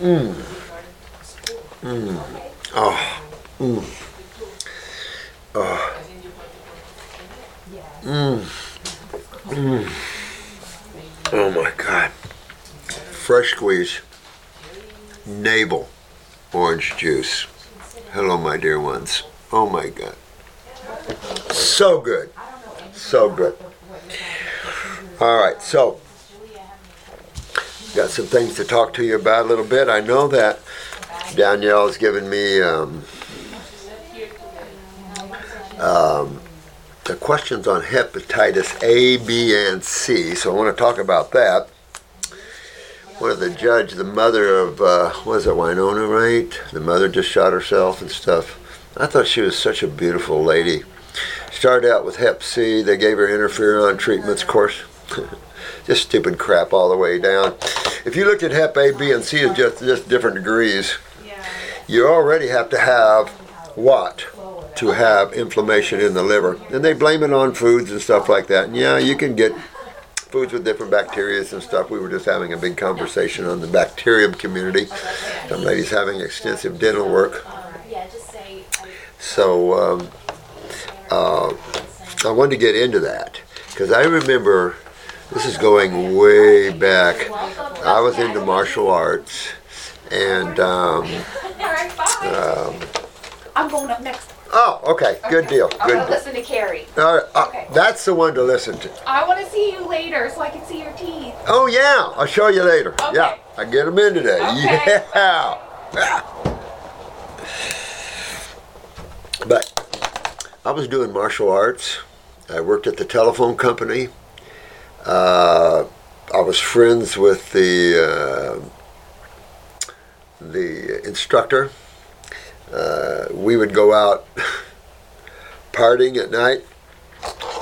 Mm. Mm. Oh. Mm. Oh. Mm. Mm. Oh my God. Fresh squeeze. Navel orange juice. Hello, my dear ones. Oh my God. So good. So good. All right, so got some things to talk to you about a little bit. I know that Danielle has given me um, um, the questions on hepatitis A, B, and C, so I want to talk about that. One of the judge, the mother of, uh, was it Wynonna, right? The mother just shot herself and stuff. I thought she was such a beautiful lady. Started out with Hep C. They gave her interferon treatments, of course. just stupid crap all the way down. If you looked at Hep A, B, and C as just just different degrees, you already have to have what to have inflammation in the liver, and they blame it on foods and stuff like that. And yeah, you can get foods with different bacteria and stuff. We were just having a big conversation on the bacterium community. Some ladies having extensive dental work. So um, uh, I wanted to get into that because I remember this is going way back. I was into martial arts, and um, um, I'm going up next. oh, okay, good deal, Good. I'm gonna deal. listen to Carrie. Uh, Okay. that's the one to listen to. I want to see you later so I can see your teeth. Oh yeah, I'll show you later. Okay. Yeah, I get them in today. Okay. Yeah. yeah. But I was doing martial arts. I worked at the telephone company. Uh, I was friends with the uh, the instructor. Uh, we would go out partying at night.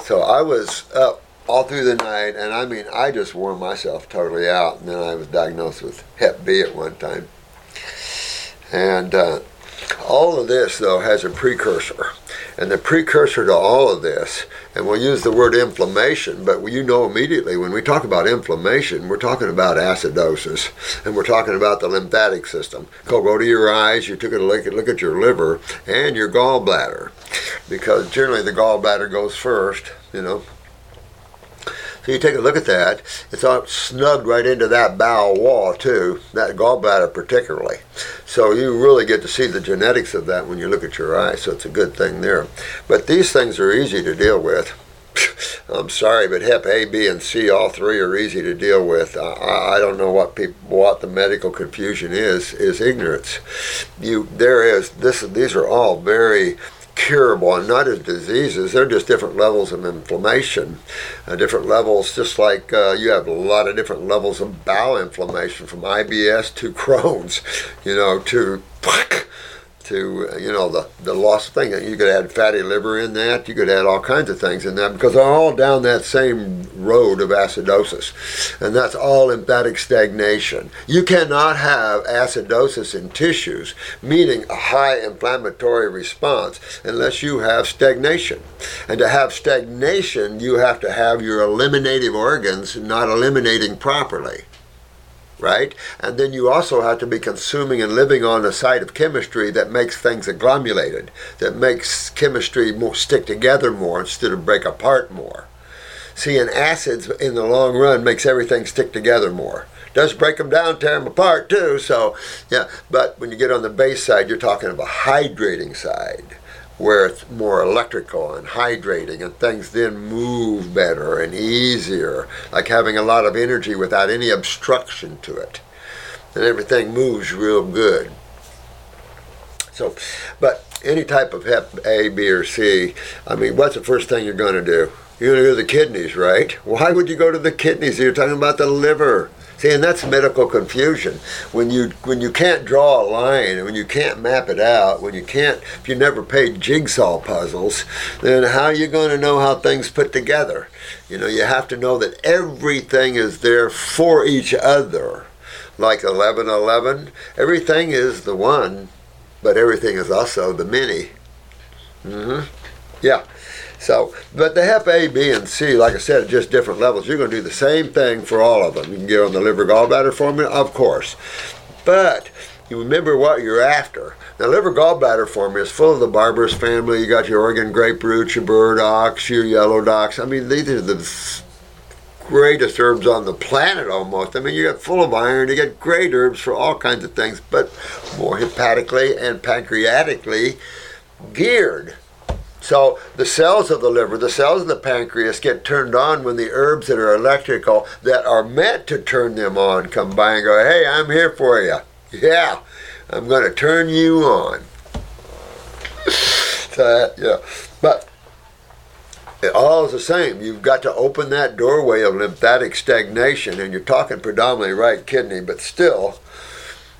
So I was up all through the night, and I mean, I just wore myself totally out. And then I was diagnosed with Hep B at one time. And uh, all of this, though, has a precursor. And the precursor to all of this, and we'll use the word inflammation, but you know immediately when we talk about inflammation, we're talking about acidosis, and we're talking about the lymphatic system. Go, go to your eyes, you took a look look at your liver and your gallbladder, because generally the gallbladder goes first, you know, so you take a look at that. It's all snugged right into that bowel wall too, that gallbladder particularly. So you really get to see the genetics of that when you look at your eye. So it's a good thing there. But these things are easy to deal with. I'm sorry, but Hep A, B, and C, all three are easy to deal with. I, I don't know what people, what the medical confusion is. Is ignorance. You there is this. These are all very curable and not as diseases. They're just different levels of inflammation, uh, different levels. Just like uh, you have a lot of different levels of bowel inflammation, from IBS to Crohn's, you know, to to uh, you know the the lost thing. You could add fatty liver in that. You could add all kinds of things in that because they're all down that same road of acidosis, and that's all lymphatic stagnation. You cannot have acidosis in tissues, meaning a high inflammatory response, unless you have stagnation. And to have stagnation, you have to have your eliminative organs not eliminating properly right? And then you also have to be consuming and living on a site of chemistry that makes things agglomerated, that makes chemistry more stick together more instead of break apart more. See, and acids in the long run makes everything stick together more. Does break them down, tear them apart too. So, yeah. But when you get on the base side, you're talking of a hydrating side where it's more electrical and hydrating and things then move better and easier, like having a lot of energy without any obstruction to it. And everything moves real good. So, but any type of Hep A, B, or C, I mean, what's the first thing you're going to do? You're going to go to the kidneys, right? Why would you go to the kidneys? You're talking about the liver. See, and that's medical confusion. When you when you can't draw a line, and when you can't map it out, when you can't, if you never played jigsaw puzzles, then how are you going to know how things put together? You know, you have to know that everything is there for each other. Like 1111, everything is the one, but everything is also the many. hmm Yeah. So, but the Hep A, B, and C, like I said, are just different levels. You're going to do the same thing for all of them. You can get on the liver gallbladder formula, of course, but you remember what you're after. Now, liver gallbladder formula is full of the berberis family. You got your Oregon grape root, your burdocks, your yellow docks. I mean, these are the greatest herbs on the planet almost. I mean, you got full of iron, you get great herbs for all kinds of things, but more hepatically and pancreatically geared. So the cells of the liver, the cells of the pancreas get turned on when the herbs that are electrical that are meant to turn them on come by and go, hey, I'm here for you. Yeah, I'm going to turn you on. so, yeah. But it all is the same. You've got to open that doorway of lymphatic stagnation, and you're talking predominantly right kidney, but still,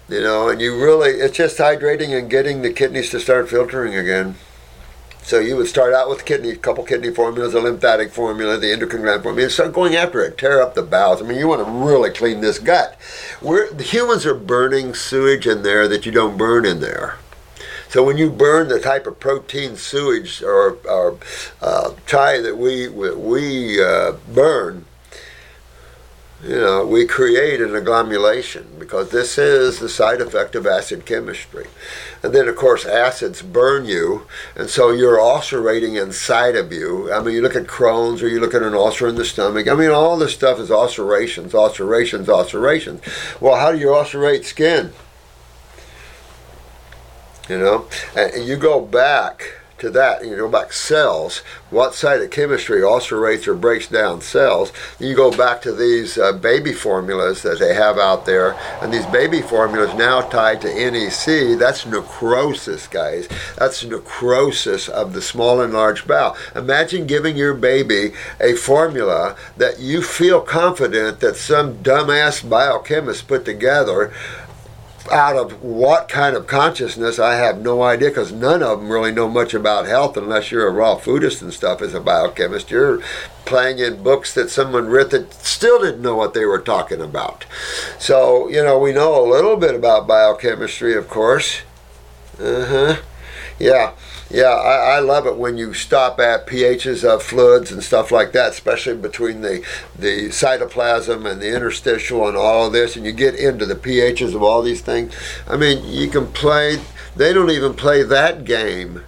you know, and you really, it's just hydrating and getting the kidneys to start filtering again. So you would start out with kidney, couple kidney formulas, a lymphatic formula, the endocrine gland formula, and start going after it. Tear up the bowels. I mean, you want to really clean this gut. We're, the humans are burning sewage in there that you don't burn in there. So when you burn the type of protein sewage or, or uh, chai that we we uh, burn, you know, we create an agglomulation because this is the side effect of acid chemistry. And then, of course, acids burn you, and so you're ulcerating inside of you. I mean, you look at Crohn's or you look at an ulcer in the stomach. I mean, all this stuff is ulcerations, ulcerations, ulcerations. Well, how do you ulcerate skin? You know, and you go back to that, you go back cells. What side of chemistry ulcerates or breaks down cells? You go back to these uh, baby formulas that they have out there, and these baby formulas now tied to NEC. That's necrosis, guys. That's necrosis of the small and large bowel. Imagine giving your baby a formula that you feel confident that some dumbass biochemist put together out of what kind of consciousness, I have no idea because none of them really know much about health unless you're a raw foodist and stuff as a biochemist. You're playing in books that someone wrote that still didn't know what they were talking about. So, you know, we know a little bit about biochemistry, of course. Uh huh. Yeah. Yeah, I, I, love it when you stop at pHs of fluids and stuff like that, especially between the, the cytoplasm and the interstitial and all of this, and you get into the pHs of all these things. I mean, you can play, they don't even play that game.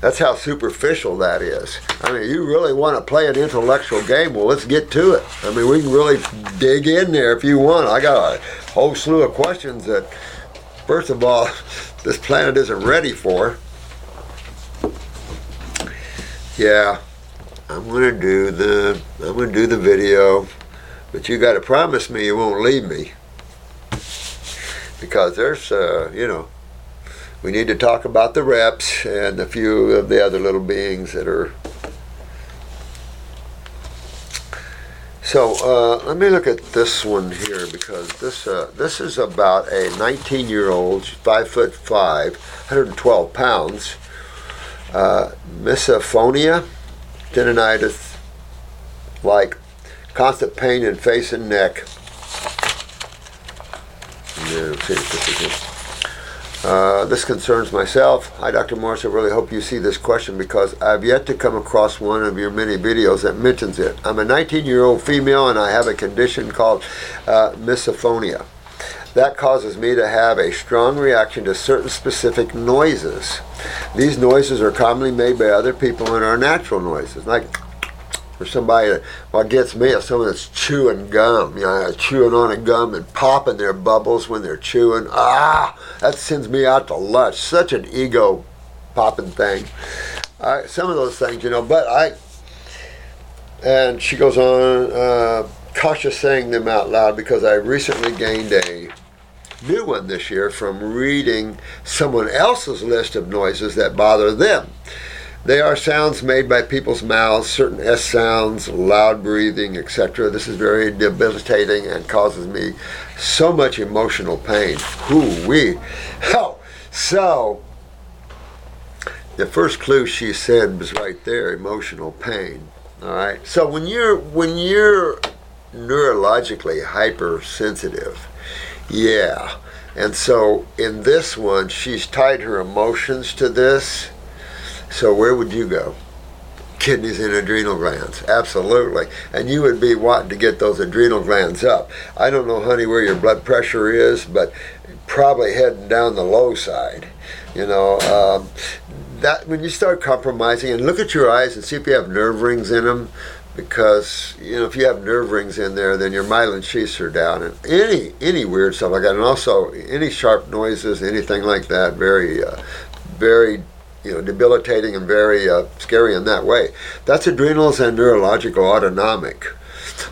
That's how superficial that is. I mean, you really want to play an intellectual game, well, let's get to it. I mean, we can really dig in there if you want. I got a whole slew of questions that, first of all, this planet isn't ready for. Yeah, I'm gonna do the I'm gonna do the video, but you got to promise me you won't leave me because there's uh, you know we need to talk about the reps and a few of the other little beings that are So uh, let me look at this one here because this uh, this is about a 19 year old, five foot five, 112 pounds, uh, misophonia, tendonitis, like constant pain in face and neck. Yeah, uh, this concerns myself. Hi, Dr. Morse. I really hope you see this question because I've yet to come across one of your many videos that mentions it. I'm a 19 year old female and I have a condition called uh, misophonia. That causes me to have a strong reaction to certain specific noises. These noises are commonly made by other people and are natural noises, like for somebody that, what gets me is someone that's chewing gum, you know, chewing on a gum and popping their bubbles when they're chewing. Ah, that sends me out to lunch. Such an ego popping thing. Some of those things, you know, but I, and she goes on, uh, cautious saying them out loud because I recently gained a new one this year from reading someone else's list of noises that bother them. They are sounds made by people's mouths, certain S sounds, loud breathing, etc. This is very debilitating and causes me so much emotional pain. Whoo wee. Oh, so the first clue she said was right there, emotional pain. All right. So when you're when you're neurologically hypersensitive, yeah. And so in this one, she's tied her emotions to this So where would you go? Kidneys and adrenal glands, absolutely. And you would be wanting to get those adrenal glands up. I don't know, honey, where your blood pressure is, but probably heading down the low side. You know, um, that when you start compromising and look at your eyes and see if you have nerve rings in them because you know if you have nerve rings in there then your myelin sheaths are down and any any weird stuff like that and also any sharp noises anything like that very uh, very you know debilitating and very uh, scary in that way that's adrenals and neurological autonomic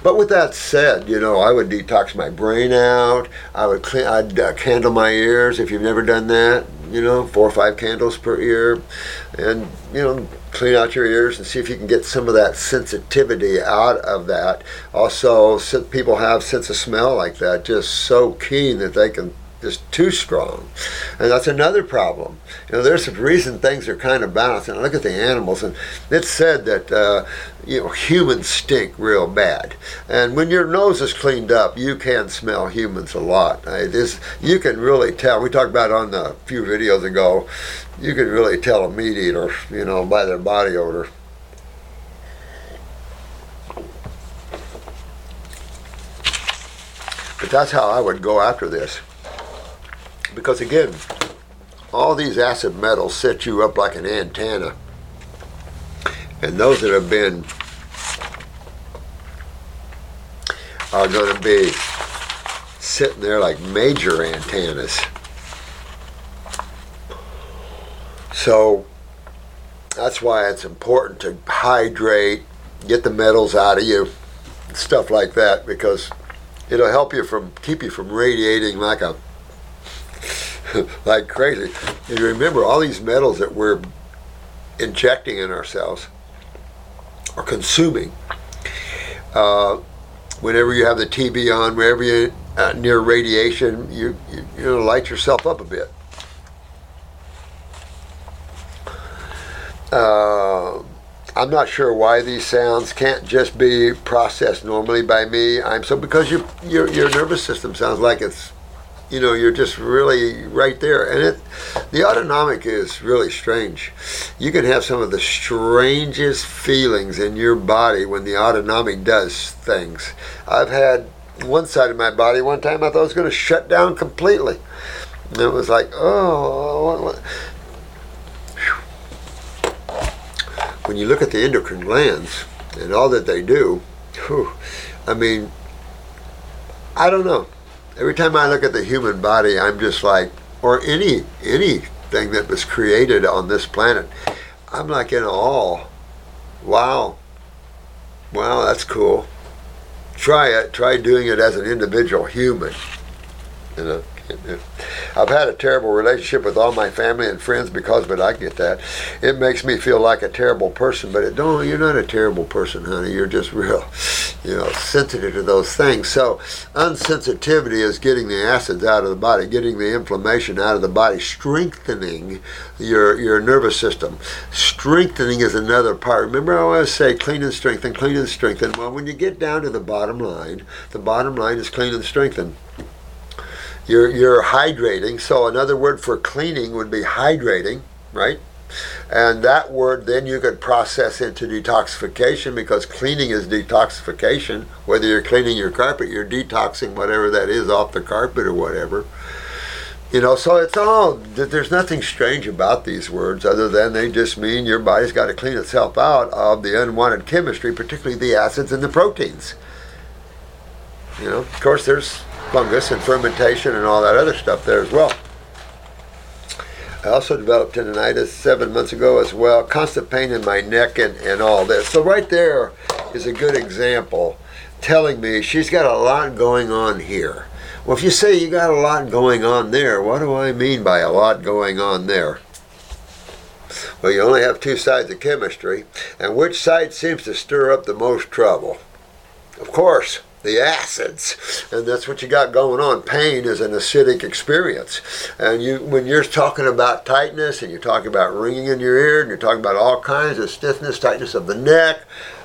but with that said, you know, I would detox my brain out. I would clean, I'd uh, candle my ears if you've never done that. You know, four or five candles per ear, and you know, clean out your ears and see if you can get some of that sensitivity out of that. Also, people have sense of smell like that, just so keen that they can is too strong. And that's another problem. You know, there's a reason things are kind of balanced. And I look at the animals, and it's said that, uh, you know, humans stink real bad. And when your nose is cleaned up, you can smell humans a lot. It is, you can really tell. We talked about on the few videos ago, you can really tell a meat eater, you know, by their body odor. But that's how I would go after this. Because again, all these acid metals set you up like an antenna. And those that have been are going to be sitting there like major antennas. So that's why it's important to hydrate, get the metals out of you, stuff like that, because it'll help you from keep you from radiating like a like crazy. And you remember, all these metals that we're injecting in ourselves or consuming. Uh, whenever you have the TV on, wherever you're uh, near radiation, you, you, you know, light yourself up a bit. Uh, I'm not sure why these sounds can't just be processed normally by me. I'm so because your your your nervous system sounds like it's you know you're just really right there. And it the autonomic is really strange. You can have some of the strangest feelings in your body when the autonomic does things. I've had one side of my body one time i thought it was going to shut down completely. And it was like oh what, what? when you look at the endocrine glands and all that they do whew, i mean i don't know every time I look at the human body, I'm just like, or any anything that was created on this planet, I'm like in awe. Wow. Wow, that's cool. Try it. Try doing it as an individual human. You know. I've had a terrible relationship with all my family and friends because of it. I get that. It makes me feel like a terrible person, but it don't. You're not a terrible person, honey. You're just real, you know, sensitive to those things. So unsensitivity is getting the acids out of the body, getting the inflammation out of the body, strengthening your your nervous system. Strengthening is another part. Remember, I always say clean and strengthen, clean and strengthen. Well, when you get down to the bottom line, the bottom line is clean and strengthen you're, you're hydrating. So another word for cleaning would be hydrating, right? And that word then you could process into detoxification because cleaning is detoxification. Whether you're cleaning your carpet, you're detoxing whatever that is off the carpet or whatever. You know, so it's all, there's nothing strange about these words other than they just mean your body's got to clean itself out of the unwanted chemistry, particularly the acids and the proteins. You know, of course, there's fungus and fermentation and all that other stuff there as well. I also developed tendonitis seven months ago as well, constant pain in my neck and, and all this. So, right there is a good example telling me she's got a lot going on here. Well, if you say you got a lot going on there, what do I mean by a lot going on there? Well, you only have two sides of chemistry, and which side seems to stir up the most trouble? Of course, the acids, and that's what you got going on. Pain is an acidic experience, and you when you're talking about tightness and you're talking about ringing in your ear and you're talking about all kinds of stiffness, tightness of the neck,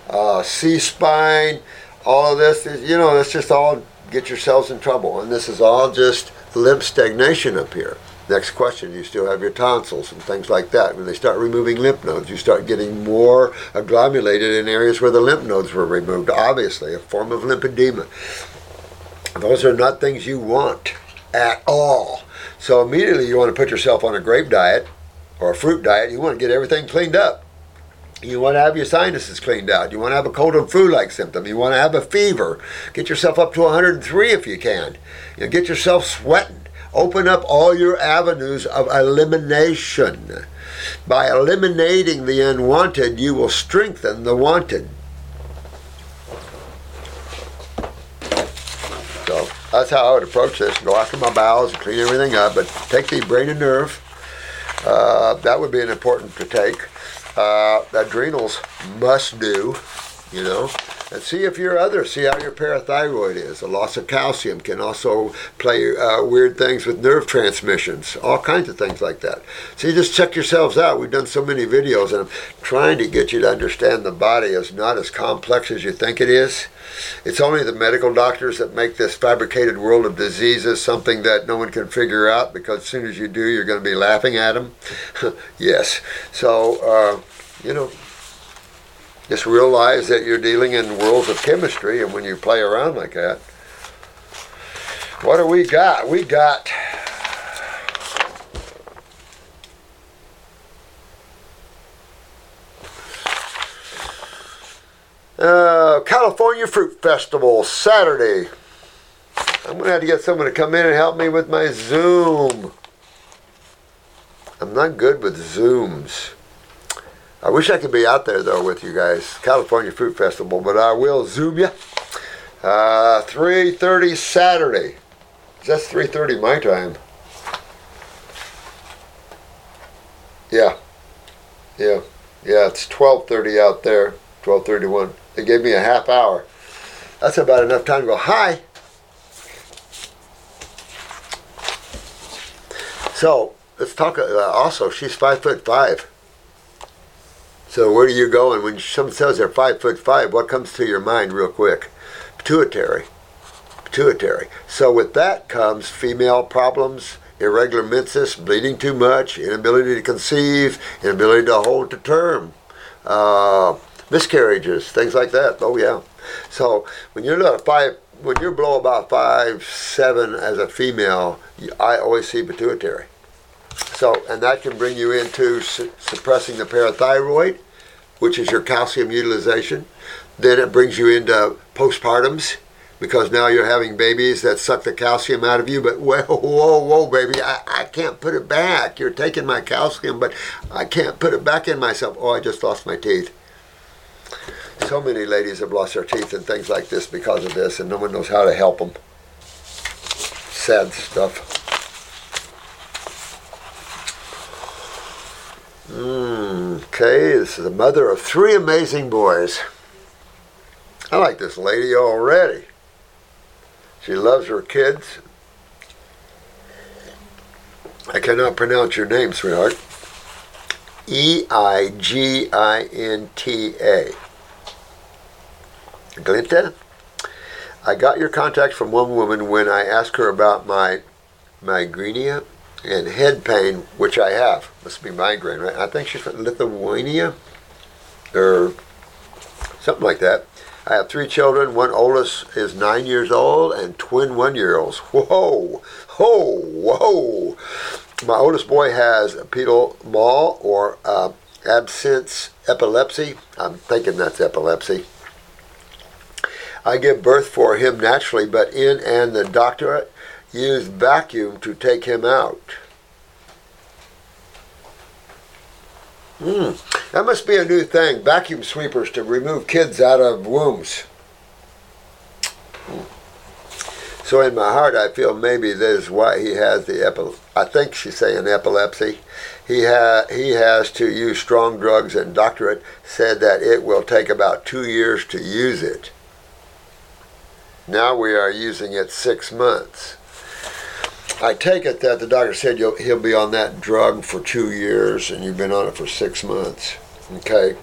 uh, C spine, all of this, is you know, it's just all get yourselves in trouble, and this is all just lymph stagnation up here. Next question, you still have your tonsils and things like that. When they start removing lymph nodes, you start getting more agglomerated in areas where the lymph nodes were removed. Obviously, a form of lymphedema. Those are not things you want at all. So immediately you want to put yourself on a grape diet or a fruit diet. You want to get everything cleaned up. You want to have your sinuses cleaned out. You want to have a cold and flu-like symptom. You want to have a fever. Get yourself up to 103 if you can. You know, get yourself sweating. Open up all your avenues of elimination. By eliminating the unwanted, you will strengthen the wanted. So that's how I would approach this. Go after my bowels and clean everything up, but take the brain and nerve. Uh, that would be an important to take. Uh, adrenals must do, you know. And see if your other, see how your parathyroid is. A loss of calcium can also play uh, weird things with nerve transmissions, all kinds of things like that. So you just check yourselves out. We've done so many videos, and I'm trying to get you to understand the body is not as complex as you think it is. It's only the medical doctors that make this fabricated world of diseases something that no one can figure out because as soon as you do, you're going to be laughing at them. yes. So, uh, you know, just realize that you're dealing in worlds of chemistry, and when you play around like that, what do we got? We got. Uh, California Fruit Festival Saturday. I'm gonna have to get someone to come in and help me with my Zoom. I'm not good with Zooms. I wish I could be out there though with you guys, California Fruit Festival, but I will zoom you. Uh, 3:30 Saturday. That's 3:30 my time. Yeah, yeah, yeah. It's 12:30 out there. 12:31. They gave me a half hour. That's about enough time to go hi. So let's talk. Uh, also, she's five foot five. So where do you go? And when someone says they're five foot five, what comes to your mind real quick? Pituitary. Pituitary. So with that comes female problems, irregular menses, bleeding too much, inability to conceive, inability to hold to term, uh, miscarriages, things like that. Oh yeah. So when you're not five, when you're below about five seven as a female, I always see pituitary. So, and that can bring you into su- suppressing the parathyroid, which is your calcium utilization. Then it brings you into postpartums because now you're having babies that suck the calcium out of you. But whoa, whoa, whoa, baby, I, I can't put it back. You're taking my calcium, but I can't put it back in myself. Oh, I just lost my teeth. So many ladies have lost their teeth and things like this because of this, and no one knows how to help them. Sad stuff. Okay, this is the mother of three amazing boys. I like this lady already. She loves her kids. I cannot pronounce your name, sweetheart. E I G I N T A. Glinta? I got your contact from one woman when I asked her about my migraine and head pain, which I have. Must be migraine, right? I think she's from Lithuania or something like that. I have three children. One oldest is nine years old and twin one year olds. Whoa, whoa, whoa. My oldest boy has petit mal or uh, absence epilepsy. I'm thinking that's epilepsy. I give birth for him naturally, but in and the doctor used vacuum to take him out. Hmm, that must be a new thing. Vacuum sweepers to remove kids out of wombs. Hmm. So in my heart, I feel maybe this is why he has the epi. I think she's saying epilepsy. He ha- he has to use strong drugs, and doctorate said that it will take about two years to use it. Now we are using it six months. I take it that the doctor said you'll, he'll be on that drug for two years and you've been on it for six months. Okay.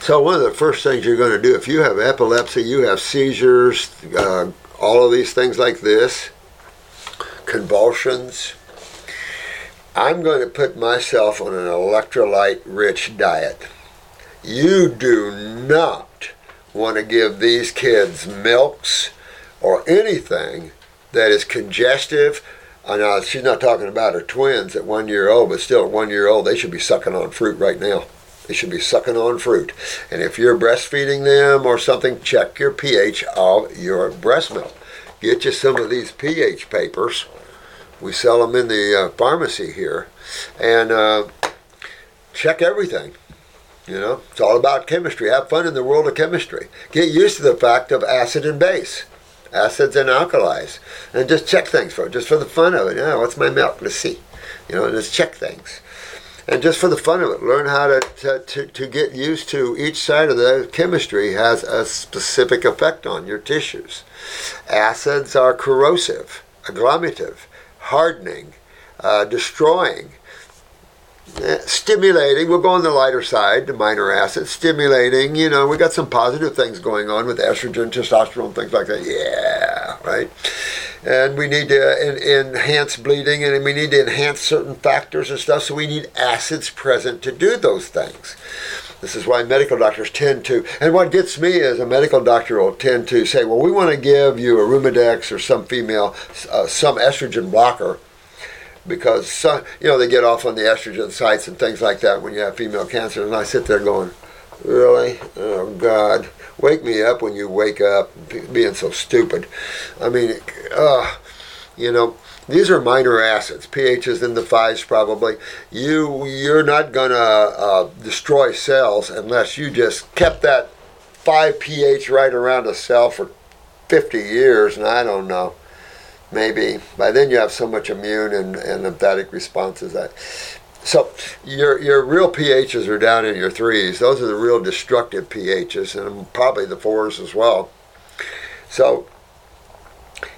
So, one of the first things you're going to do, if you have epilepsy, you have seizures, uh, all of these things like this, convulsions. I'm going to put myself on an electrolyte rich diet. You do not want to give these kids milks or anything that is congestive. Know she's not talking about her twins at one year old, but still at one year old, they should be sucking on fruit right now. They should be sucking on fruit. And if you're breastfeeding them or something, check your pH of your breast milk. Get you some of these pH papers. We sell them in the uh, pharmacy here. And uh, check everything. You know, it's all about chemistry. Have fun in the world of chemistry. Get used to the fact of acid and base, acids and alkalis, and just check things for just for the fun of it. Yeah, what's my milk? Let's see. You know, just check things and just for the fun of it, learn how to, to, to, to, get used to each side of the chemistry has a specific effect on your tissues. Acids are corrosive, agglomerative, hardening, uh, destroying, stimulating. We'll go on the lighter side, the minor acids, stimulating. You know, we got some positive things going on with estrogen, testosterone, things like that. Yeah, right and we need to enhance bleeding and we need to enhance certain factors and stuff so we need acids present to do those things this is why medical doctors tend to and what gets me is a medical doctor will tend to say well we want to give you a Arimidex or some female uh, some estrogen blocker because you know they get off on the estrogen sites and things like that when you have female cancer and i sit there going really oh god wake me up when you wake up, being so stupid. I mean, uh, you know, these are minor acids. pH is in the fives probably. You you're not gonna uh, destroy cells unless you just kept that five pH right around a cell for 50 years, and I don't know. Maybe by then you have so much immune and, and lymphatic responses that so your your real pHs are down in your threes. Those are the real destructive pHs, and probably the fours as well. So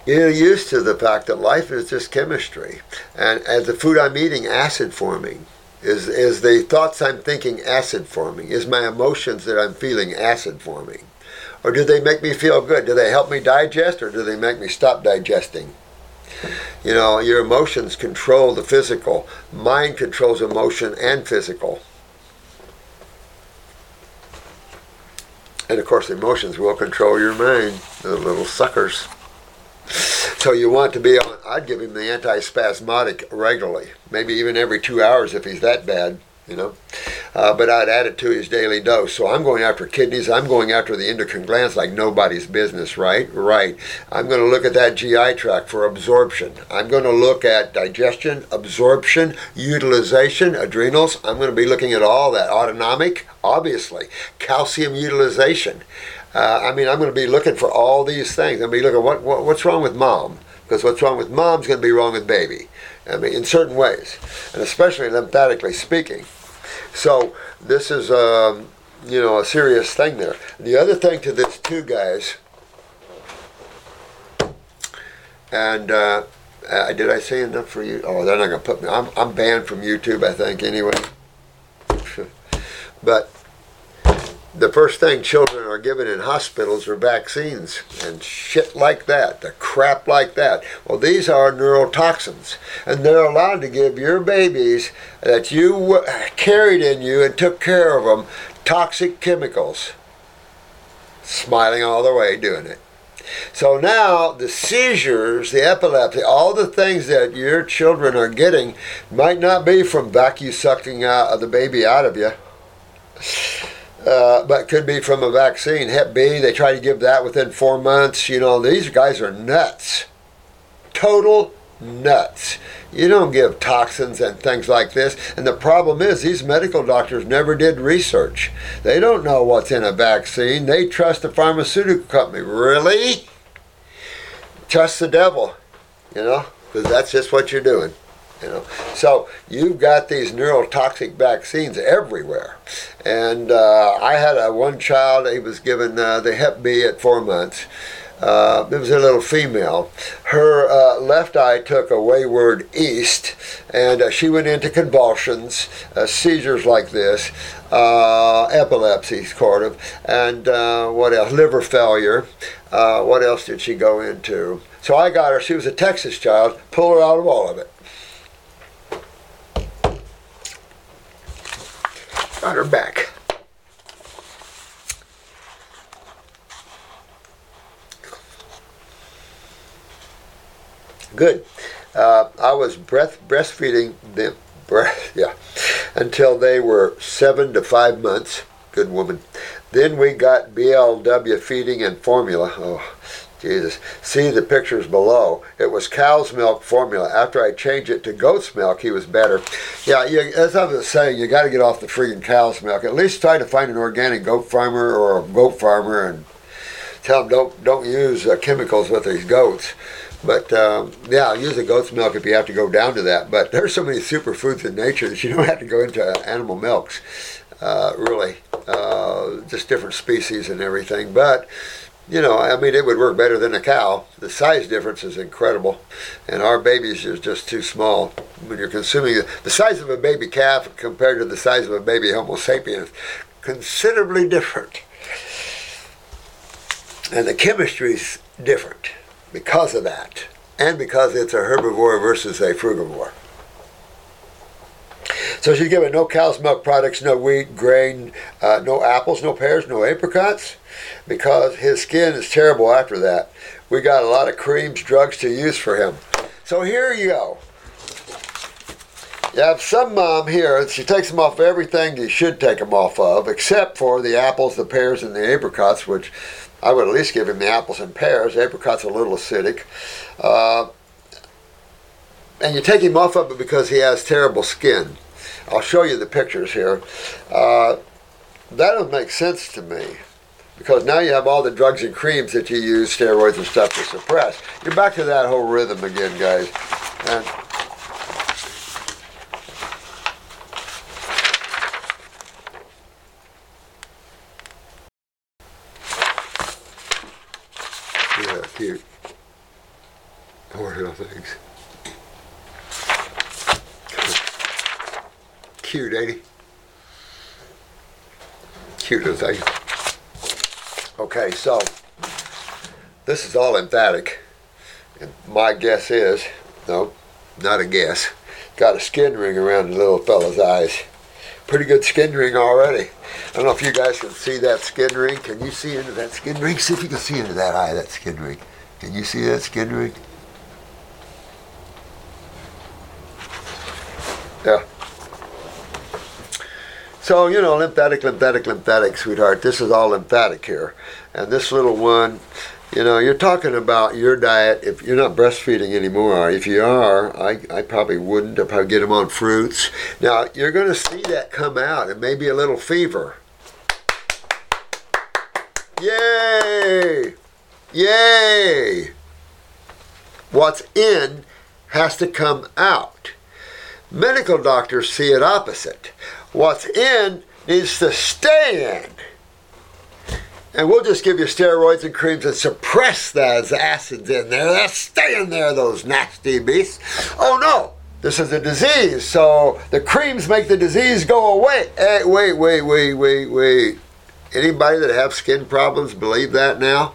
you're used to the fact that life is just chemistry, and as the food I'm eating, acid forming. Is is the thoughts I'm thinking acid forming? Is my emotions that I'm feeling acid forming? Or do they make me feel good? Do they help me digest, or do they make me stop digesting? You know, your emotions control the physical. Mind controls emotion and physical. And of course, emotions will control your mind, the little suckers. So you want to be on, I'd give him the antispasmodic regularly, maybe even every two hours if he's that bad you know. Uh, but I'd add it to his daily dose. So I'm going after kidneys. I'm going after the endocrine glands like nobody's business, right? Right. I'm going to look at that GI tract for absorption. I'm going to look at digestion, absorption, utilization, adrenals. I'm going to be looking at all that. Autonomic, obviously. Calcium utilization. Uh, I mean, I'm going to be looking for all these things. I'm going to be looking what, what what's wrong with mom because what's wrong with mom's going to be wrong with baby. I mean, in certain ways, and especially lymphatically speaking. So this is, um, you know, a serious thing there. The other thing to this too, guys, and uh, uh, did I say enough for you? Oh, they're not gonna put me. I'm I'm banned from YouTube, I think, anyway. but the first thing children are given in hospitals are vaccines and shit like that, the crap like that. Well, these are neurotoxins, and they're allowed to give your babies that you carried in you and took care of them toxic chemicals. Smiling all the way doing it. So now the seizures, the epilepsy, all the things that your children are getting might not be from vacuum sucking out of the baby out of you uh, but could be from a vaccine. Hep B, they try to give that within four months. You know, these guys are nuts. Total nuts. You don't give toxins and things like this. And the problem is, these medical doctors never did research. They don't know what's in a vaccine. They trust the pharmaceutical company. Really? Trust the devil, you know, because that's just what you're doing. You know, so you've got these neurotoxic vaccines everywhere, and uh, I had a one child. He was given uh, the Hep B at four months. Uh, it was a little female. Her uh, left eye took a wayward east, and uh, she went into convulsions, uh, seizures like this, uh, epilepsy, sort of, and uh, what else? Liver failure. what else did she go into? So I got her. She was a Texas child. Pull her out of all of it. Got her back. Good. Uh, I was breath breastfeeding them, breast, yeah, until they were seven to five months. Good woman. Then we got BLW feeding and formula. Oh, Jesus. See the pictures below. It was cow's milk formula. After I changed it to goat's milk, he was better. Yeah, you, as I was saying, you got to get off the freaking cow's milk. At least try to find an organic goat farmer or a goat farmer and tell them don't don't use uh, chemicals with these goats. But um, yeah, use the goat's milk if you have to go down to that. But there's so many superfoods in nature that you don't have to go into animal milks. Uh, really, uh, just different species and everything. But you know, I mean, it would work better than a cow. The size difference is incredible, and our babies are just too small. When you're consuming the size of a baby calf compared to the size of a baby Homo sapiens, considerably different, and the chemistry's different because of that, and because it's a herbivore versus a frugivore. So she's given no cow's milk products, no wheat, grain, uh, no apples, no pears, no apricots, because his skin is terrible after that. We got a lot of creams, drugs to use for him. So here you go. You have some mom here, she takes them off everything you should take them off of, except for the apples, the pears, and the apricots, which I would at least give him the apples and pears. Apricot's a little acidic. Uh, and you take him off of it because he has terrible skin. I'll show you the pictures here. Uh, that doesn't make sense to me because now you have all the drugs and creams that you use, steroids and stuff to suppress. You're back to that whole rhythm again, guys. And yeah, cute. Things. Cute, ain't he? Cute little thing. Okay, so this is all emphatic. And my guess is, no, not a guess, got a skin ring around the little fella's eyes. Pretty good skin ring already. I don't know if you guys can see that skin ring. Can you see into that skin ring? See if you can see into that eye, that skin ring. Can you see that skin ring? Yeah. So, you know, lymphatic, lymphatic, lymphatic, sweetheart. This is all lymphatic here. And this little one, you know, you're talking about your diet. If you're not breastfeeding anymore, if you are, I, I probably wouldn't. I'd probably get them on fruits. Now, you're going to see that come out. It may be a little fever. Yay! Yay! What's in has to come out. Medical doctors see it opposite. What's in needs to stay in. And we'll just give you steroids and creams and suppress those acids in there. They're staying there, those nasty beasts. Oh no, this is a disease, so the creams make the disease go away. Hey, wait, wait, wait, wait, wait. Anybody that have skin problems believe that now?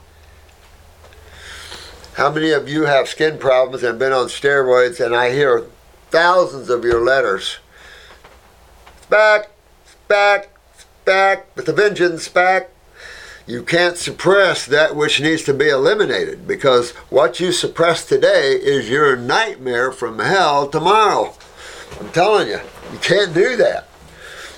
How many of you have skin problems and been on steroids? And I hear thousands of your letters. It's back, it's back, it's back, with a vengeance, back. You can't suppress that which needs to be eliminated because what you suppress today is your nightmare from hell tomorrow. I'm telling you, you can't do that.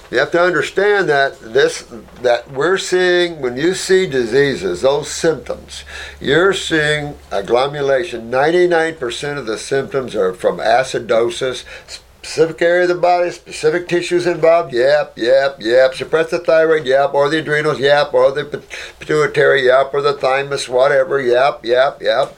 You have to understand that this that we're seeing when you see diseases, those symptoms, you're seeing agglomulation. 99% of the symptoms are from acidosis, specific area of the body, specific tissues involved. Yep, yep, yep. Suppress the thyroid. Yep, or the adrenals. Yep, or the pituitary. Yep, or the thymus. Whatever. Yep, yep, yep.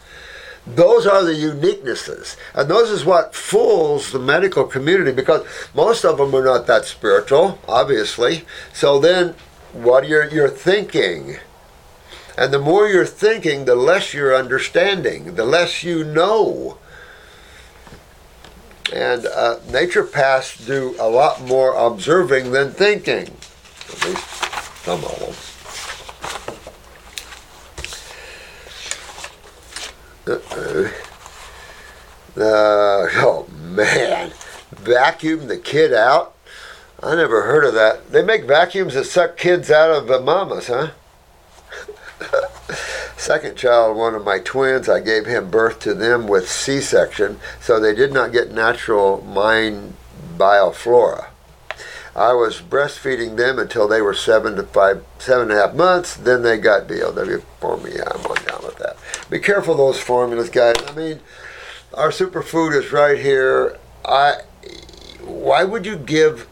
Those are the uniquenesses. And those is what fools the medical community because most of them are not that spiritual, obviously. So then what you're, you're thinking. And the more you're thinking, the less you're understanding, the less you know. And uh, naturopaths do a lot more observing than thinking, at least some of them. Uh-oh. Uh, oh man, vacuum the kid out? I never heard of that. They make vacuums that suck kids out of uh, mamas, huh? Second child, one of my twins, I gave him birth to them with C-section, so they did not get natural mind bioflora. I was breastfeeding them until they were seven to five, seven and a half months. Then they got BLW formula. I'm on down with that. Be careful those formulas, guys. I mean, our superfood is right here. I. Why would you give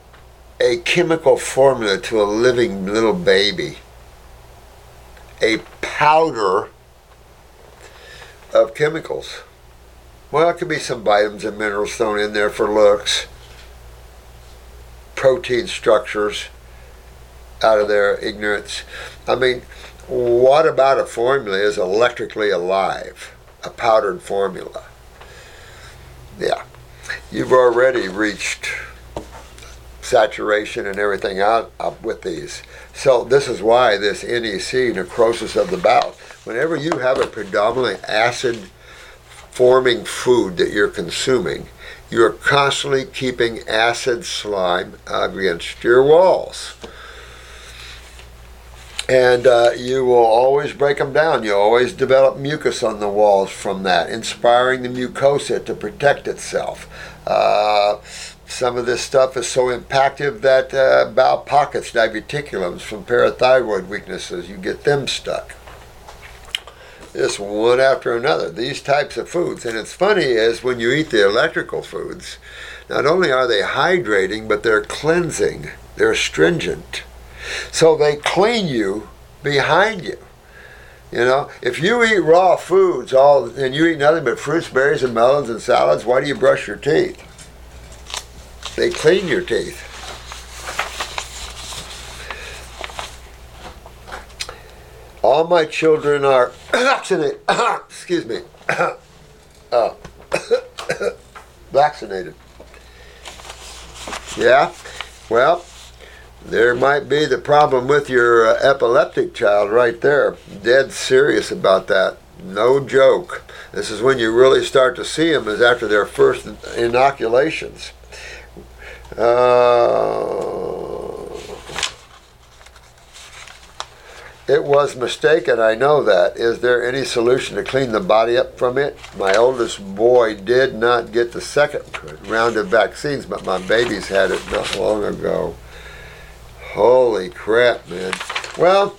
a chemical formula to a living little baby? A powder of chemicals. Well, it could be some vitamins and minerals thrown in there for looks protein structures out of their ignorance. I mean, what about a formula is electrically alive? A powdered formula. Yeah. You've already reached saturation and everything out up with these. So this is why this NEC, necrosis of the bowel, whenever you have a predominantly acid forming food that you're consuming, you're constantly keeping acid slime against your walls. And uh, you will always break them down. You always develop mucus on the walls from that, inspiring the mucosa to protect itself. Uh, some of this stuff is so impactive that uh, bowel pockets, diverticulums from parathyroid weaknesses, you get them stuck just one after another. These types of foods, and it's funny is when you eat the electrical foods, not only are they hydrating, but they're cleansing. They're astringent, so they clean you behind you. You know, if you eat raw foods all and you eat nothing but fruits, berries, and melons and salads, why do you brush your teeth? They clean your teeth. All my children are vaccinated. Excuse me. uh, vaccinated. Yeah? Well, there might be the problem with your uh, epileptic child right there. Dead serious about that. No joke. This is when you really start to see them is after their first inoculations. Uh, It was mistaken, I know that. Is there any solution to clean the body up from it? My oldest boy did not get the second round of vaccines, but my babies had it not long ago. Holy crap, man. Well,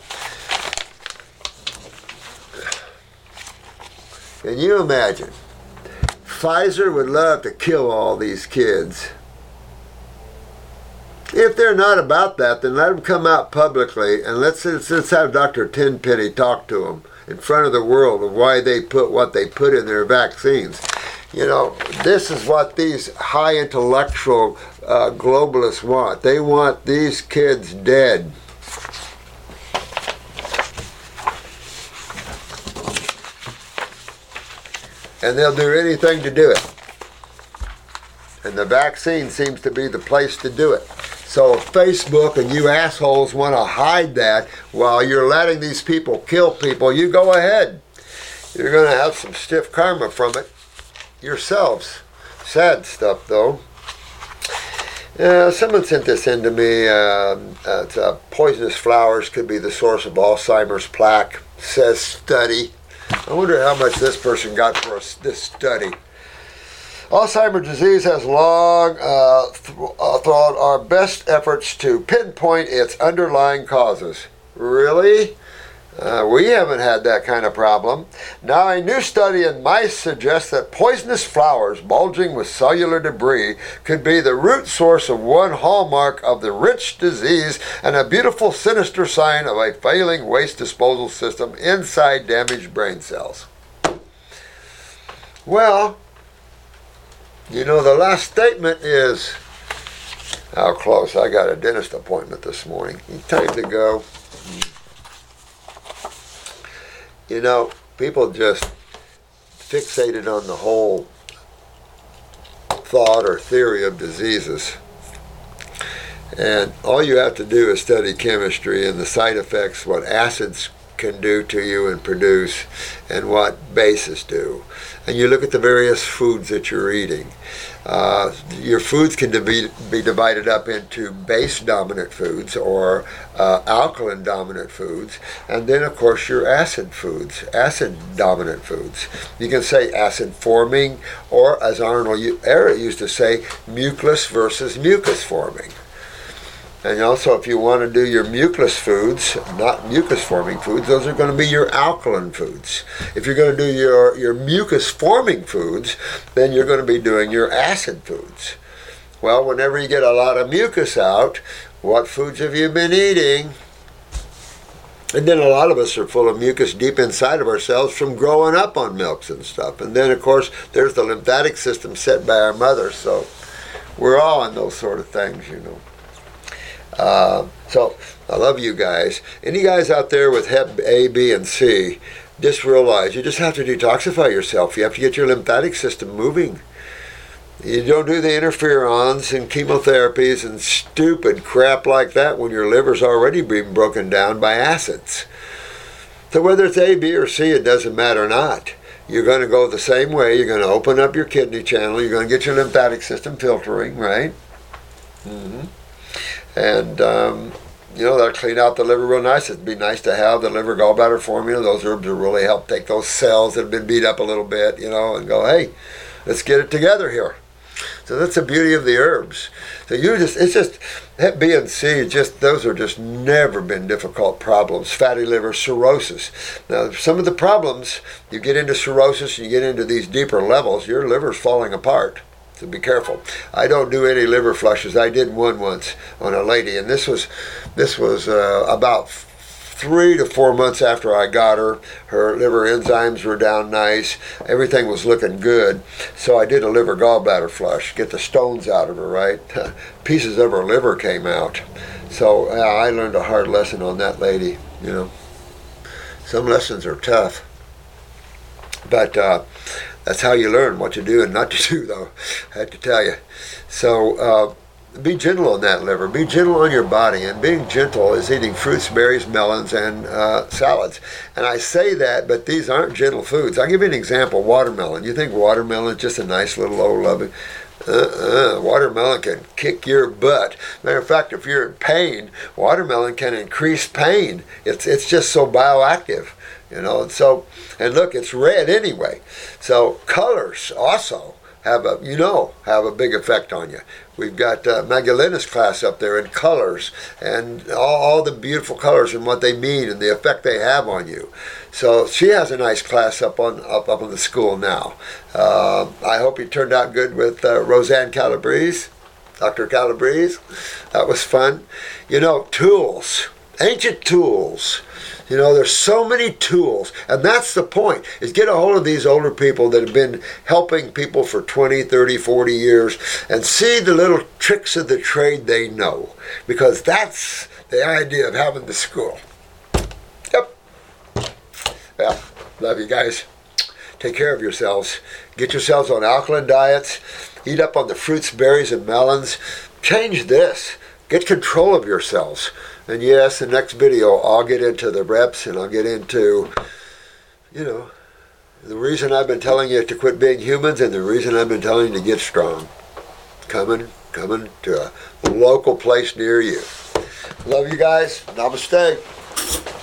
can you imagine? Pfizer would love to kill all these kids if they're not about that, then let them come out publicly and let's, let's, have Dr. Tenpenny talk to them in front of the world of why they put what they put in their vaccines. You know, this is what these high intellectual uh, globalists want. They want these kids dead. And they'll do anything to do it. And the vaccine seems to be the place to do it. So Facebook and you assholes want to hide that while you're letting these people kill people. You go ahead. You're going to have some stiff karma from it yourselves. Sad stuff, though. Uh, someone sent this in to me. Uh, uh, poisonous flowers could be the source of Alzheimer's plaque, says study. I wonder how much this person got for this study. Alzheimer's disease has long uh, th- uh, our best efforts to pinpoint its underlying causes. Really? Uh, we haven't had that kind of problem. Now, a new study in mice suggests that poisonous flowers bulging with cellular debris could be the root source of one hallmark of the rich disease and a beautiful, sinister sign of a failing waste disposal system inside damaged brain cells. Well, you know, the last statement is how close. I got a dentist appointment this morning. Time to go. You know, people just fixated on the whole thought or theory of diseases. And all you have to do is study chemistry and the side effects, what acids can do to you and produce and what bases do. And you look at the various foods that you're eating. Uh, your foods can be, be divided up into base dominant foods or uh, alkaline dominant foods, and then, of course, your acid foods, acid dominant foods. You can say acid forming, or as Arnold Ehret used to say, mucus versus mucus forming. And also, if you want to do your mucus foods, not mucus forming foods, those are going to be your alkaline foods. If you're going to do your, your mucus forming foods, then you're going to be doing your acid foods. Well, whenever you get a lot of mucus out, what foods have you been eating? And then a lot of us are full of mucus deep inside of ourselves from growing up on milks and stuff. And then, of course, there's the lymphatic system set by our mother. So we're all in those sort of things, you know. Uh, so I love you guys. Any guys out there with Hep A, B, and C, just realize you just have to detoxify yourself. You have to get your lymphatic system moving. You don't do the interferons and chemotherapies and stupid crap like that when your liver's already being broken down by acids. So whether it's A, B, or C, it doesn't matter not. You're going to go the same way. You're going to open up your kidney channel. You're going to get your lymphatic system filtering, right? Mm-hmm and um, you know that'll clean out the liver real nice. It'd be nice to have the liver gallbladder formula. Those herbs will really help take those cells that have been beat up a little bit, you know, and go, hey, let's get it together here. So that's the beauty of the herbs. So you just it's just Hep B and C just those are just never been difficult problems. Fatty liver cirrhosis. Now some of the problems you get into cirrhosis, and you get into these deeper levels, your liver's falling apart. So be careful. I don't do any liver flushes. I did one once on a lady, and this was this was uh, about three to four months after I got her. Her liver enzymes were down nice. Everything was looking good. So I did a liver gallbladder flush, get the stones out of her, right? Pieces of her liver came out. So uh, I learned a hard lesson on that lady, you know. Some lessons are tough. But uh, that's how you learn what to do and not to do, though. I have to tell you. So uh, be gentle on that liver. Be gentle on your body. And being gentle is eating fruits, berries, melons, and uh, salads. And I say that, but these aren't gentle foods. I'll give you an example watermelon. You think watermelon is just a nice little old loving. Uh-uh. Watermelon can kick your butt. Matter of fact, if you're in pain, watermelon can increase pain. It's it's just so bioactive, you know. And so, and look, it's red anyway. So colors also have a you know have a big effect on you. We've got uh, Magdalena's class up there in colors and all, all, the beautiful colors and what they mean and the effect they have on you. So she has a nice class up on up up in the school now. Uh, I hope it turned out good with uh, Roseanne Calabrese, Dr. Calabrese. That was fun. You know, tools, ancient tools you know, there's so many tools, and that's the point, is get a hold of these older people that have been helping people for 20, 30, 40 years and see the little tricks of the trade they know, because that's the idea of having the school. Yep. Yeah, love you guys. Take care of yourselves. Get yourselves on alkaline diets. Eat up on the fruits, berries, and melons. Change this. Get control of yourselves. And yes, the next video I'll get into the reps and I'll get into, you know, the reason I've been telling you to quit being humans and the reason I've been telling you to get strong. Coming, coming to a local place near you. Love you guys. Namaste.